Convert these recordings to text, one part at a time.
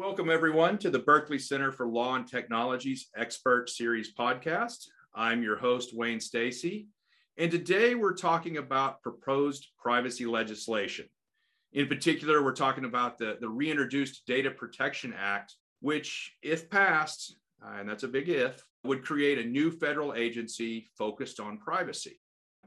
Welcome, everyone, to the Berkeley Center for Law and Technology's Expert Series podcast. I'm your host, Wayne Stacy, and today we're talking about proposed privacy legislation. In particular, we're talking about the, the reintroduced Data Protection Act, which, if passed, uh, and that's a big if, would create a new federal agency focused on privacy.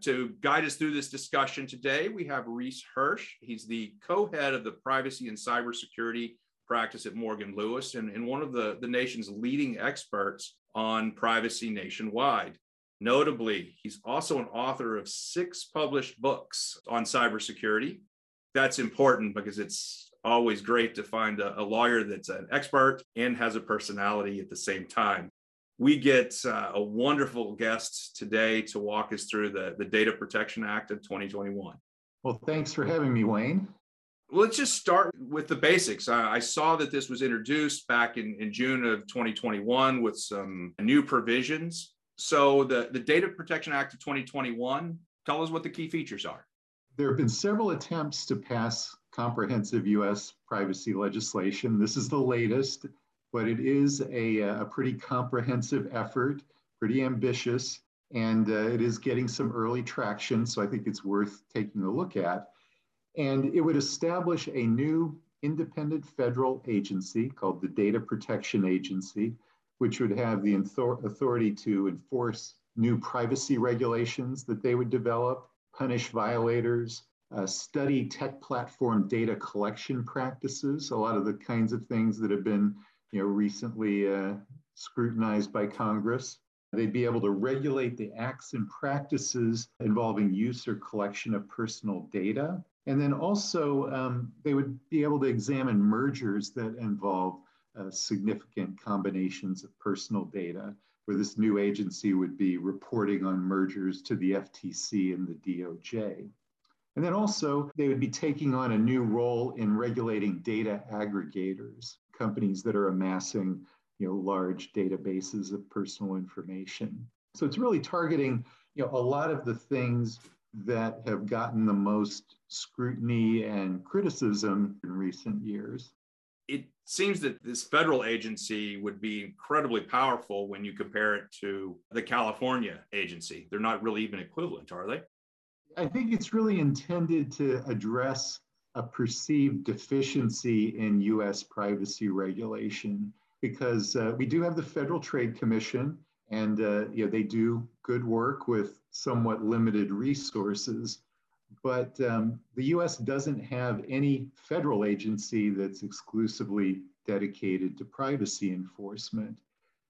To guide us through this discussion today, we have Reese Hirsch. He's the co head of the Privacy and Cybersecurity practice at Morgan Lewis and, and one of the, the nation's leading experts on privacy nationwide. Notably, he's also an author of six published books on cybersecurity. That's important because it's always great to find a, a lawyer that's an expert and has a personality at the same time. We get uh, a wonderful guest today to walk us through the, the Data Protection Act of 2021. Well, thanks for having me, Wayne let's just start with the basics. I, I saw that this was introduced back in, in June of 2021 with some new provisions. So, the, the Data Protection Act of 2021, tell us what the key features are. There have been several attempts to pass comprehensive US privacy legislation. This is the latest, but it is a, a pretty comprehensive effort, pretty ambitious, and uh, it is getting some early traction. So, I think it's worth taking a look at. And it would establish a new independent federal agency called the Data Protection Agency, which would have the authority to enforce new privacy regulations that they would develop, punish violators, uh, study tech platform data collection practices, a lot of the kinds of things that have been you know, recently uh, scrutinized by Congress. They'd be able to regulate the acts and practices involving use or collection of personal data and then also, um, they would be able to examine mergers that involve uh, significant combinations of personal data, where this new agency would be reporting on mergers to the FTC and the DOJ. And then also, they would be taking on a new role in regulating data aggregators, companies that are amassing you know, large databases of personal information. So it's really targeting you know, a lot of the things that have gotten the most scrutiny and criticism in recent years. It seems that this federal agency would be incredibly powerful when you compare it to the California agency. They're not really even equivalent, are they? I think it's really intended to address a perceived deficiency in US privacy regulation because uh, we do have the Federal Trade Commission and uh, you know, they do good work with somewhat limited resources. But um, the US doesn't have any federal agency that's exclusively dedicated to privacy enforcement.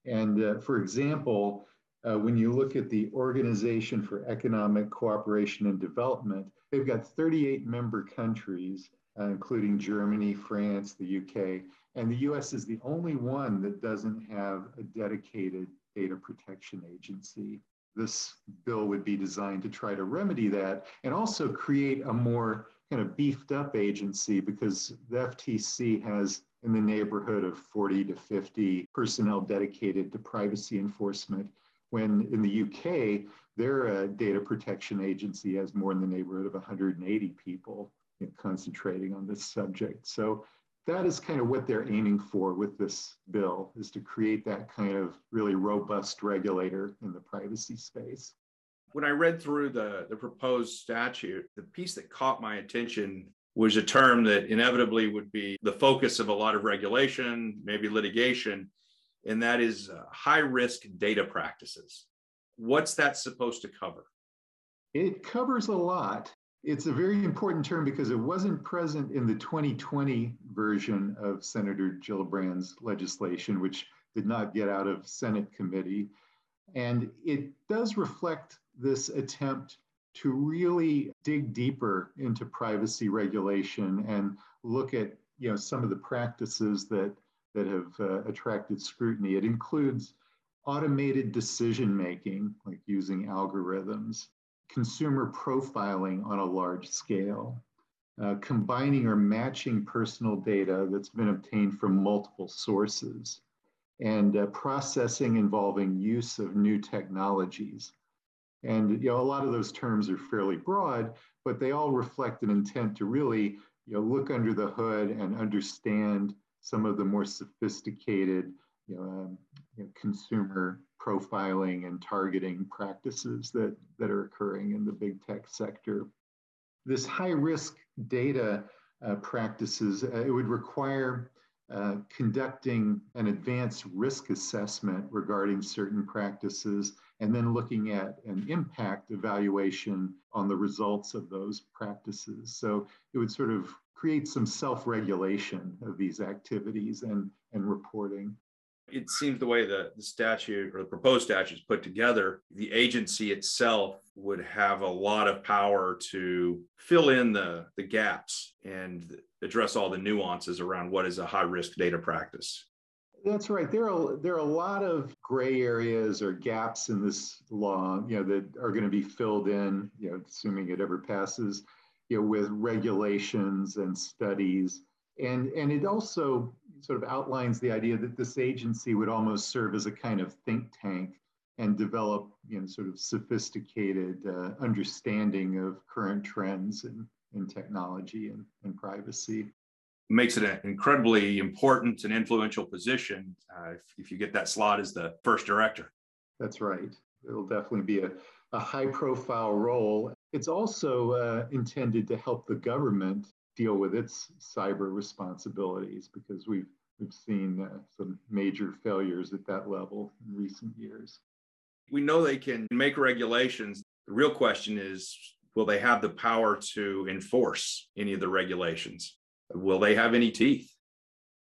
And uh, for example, uh, when you look at the Organization for Economic Cooperation and Development, they've got 38 member countries, uh, including Germany, France, the UK, and the US is the only one that doesn't have a dedicated data protection agency. This bill would be designed to try to remedy that and also create a more kind of beefed up agency because the FTC has in the neighborhood of 40 to 50 personnel dedicated to privacy enforcement. When in the UK, their uh, data protection agency has more in the neighborhood of 180 people concentrating on this subject. So that is kind of what they're aiming for with this bill is to create that kind of really robust regulator in the privacy space. When i read through the, the proposed statute the piece that caught my attention was a term that inevitably would be the focus of a lot of regulation maybe litigation and that is uh, high risk data practices. What's that supposed to cover? It covers a lot it's a very important term because it wasn't present in the 2020 version of Senator Gillibrand's legislation, which did not get out of Senate committee. And it does reflect this attempt to really dig deeper into privacy regulation and look at you know, some of the practices that, that have uh, attracted scrutiny. It includes automated decision making, like using algorithms, consumer profiling on a large scale, uh, combining or matching personal data that's been obtained from multiple sources, and uh, processing involving use of new technologies. And you know, a lot of those terms are fairly broad, but they all reflect an intent to really you know, look under the hood and understand some of the more sophisticated you know, um, you know, consumer profiling and targeting practices that, that are occurring in the big tech sector. This high risk data uh, practices, uh, it would require uh, conducting an advanced risk assessment regarding certain practices and then looking at an impact evaluation on the results of those practices. So it would sort of create some self-regulation of these activities and, and reporting. It seems the way the, the statute or the proposed statute is put together, the agency itself would have a lot of power to fill in the, the gaps and address all the nuances around what is a high risk data practice. That's right. There are there are a lot of gray areas or gaps in this law, you know, that are going to be filled in, you know, assuming it ever passes, you know, with regulations and studies. And and it also sort of outlines the idea that this agency would almost serve as a kind of think tank and develop, you know, sort of sophisticated uh, understanding of current trends in, in technology and, and privacy makes it an incredibly important and influential position uh, if, if, you get that slot as the first director. That's right. It'll definitely be a, a high profile role. It's also uh, intended to help the government deal with its cyber responsibilities because we've we've seen uh, some major failures at that level in recent years. We know they can make regulations. The real question is will they have the power to enforce any of the regulations? Will they have any teeth?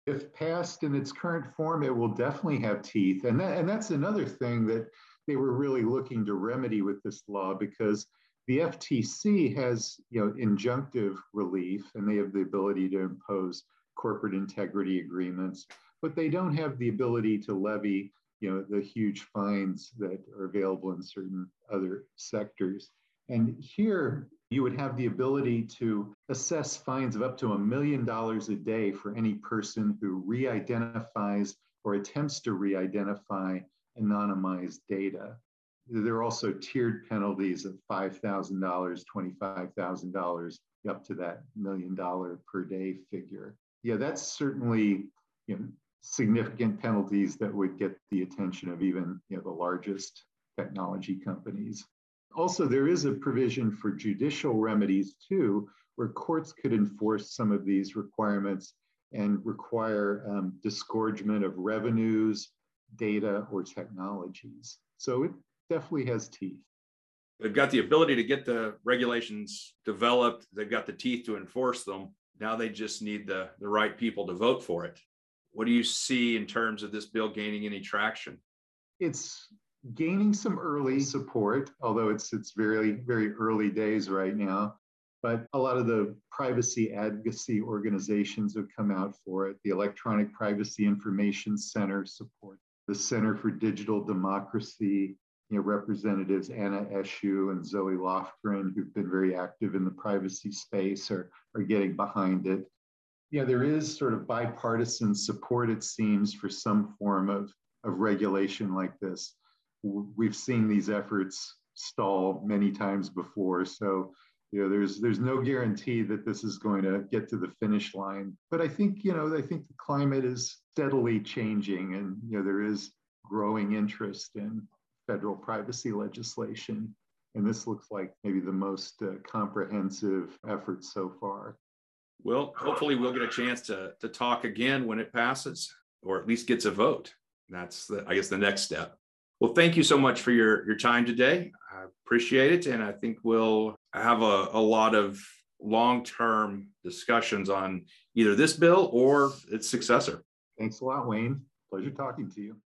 If passed in its current form, it will definitely have teeth. And, that, and that's another thing that they were really looking to remedy with this law because the FTC has you know, injunctive relief and they have the ability to impose corporate integrity agreements, but they don't have the ability to levy you know, the huge fines that are available in certain other sectors. And here, you would have the ability to assess fines of up to a million dollars a day for any person who re identifies or attempts to re identify anonymized data. There are also tiered penalties of $5,000, $25,000, up to that million dollar per day figure. Yeah, that's certainly you know, significant penalties that would get the attention of even you know, the largest technology companies. Also, there is a provision for judicial remedies too, where courts could enforce some of these requirements and require um, disgorgement of revenues, data, or technologies. So it definitely has teeth. They've got the ability to get the regulations developed, they've got the teeth to enforce them. Now they just need the, the right people to vote for it. What do you see in terms of this bill gaining any traction? It's gaining some early support, although it's it's very very early days right now. But a lot of the privacy advocacy organizations have come out for it. The Electronic Privacy Information Center support the Center for Digital Democracy. You know, representatives Anna Eshoo and Zoe Lofgren, who've been very active in the privacy space, are, are getting behind it. Yeah, there is sort of bipartisan support, it seems, for some form of, of regulation like this we've seen these efforts stall many times before. So, you know, there's there's no guarantee that this is going to get to the finish line. But I think, you know, I think the climate is steadily changing, and you know, there is growing interest in federal privacy legislation. And this looks like maybe the most uh, comprehensive effort so far. Well, hopefully we'll get a chance to, to talk again when it passes, or at least gets a vote. That's the, I guess the next step. Well, thank you so much for your, your time today. I appreciate it. And I think we'll have a, a lot of long term discussions on either this bill or its successor. Thanks a lot, Wayne. Pleasure talking to you.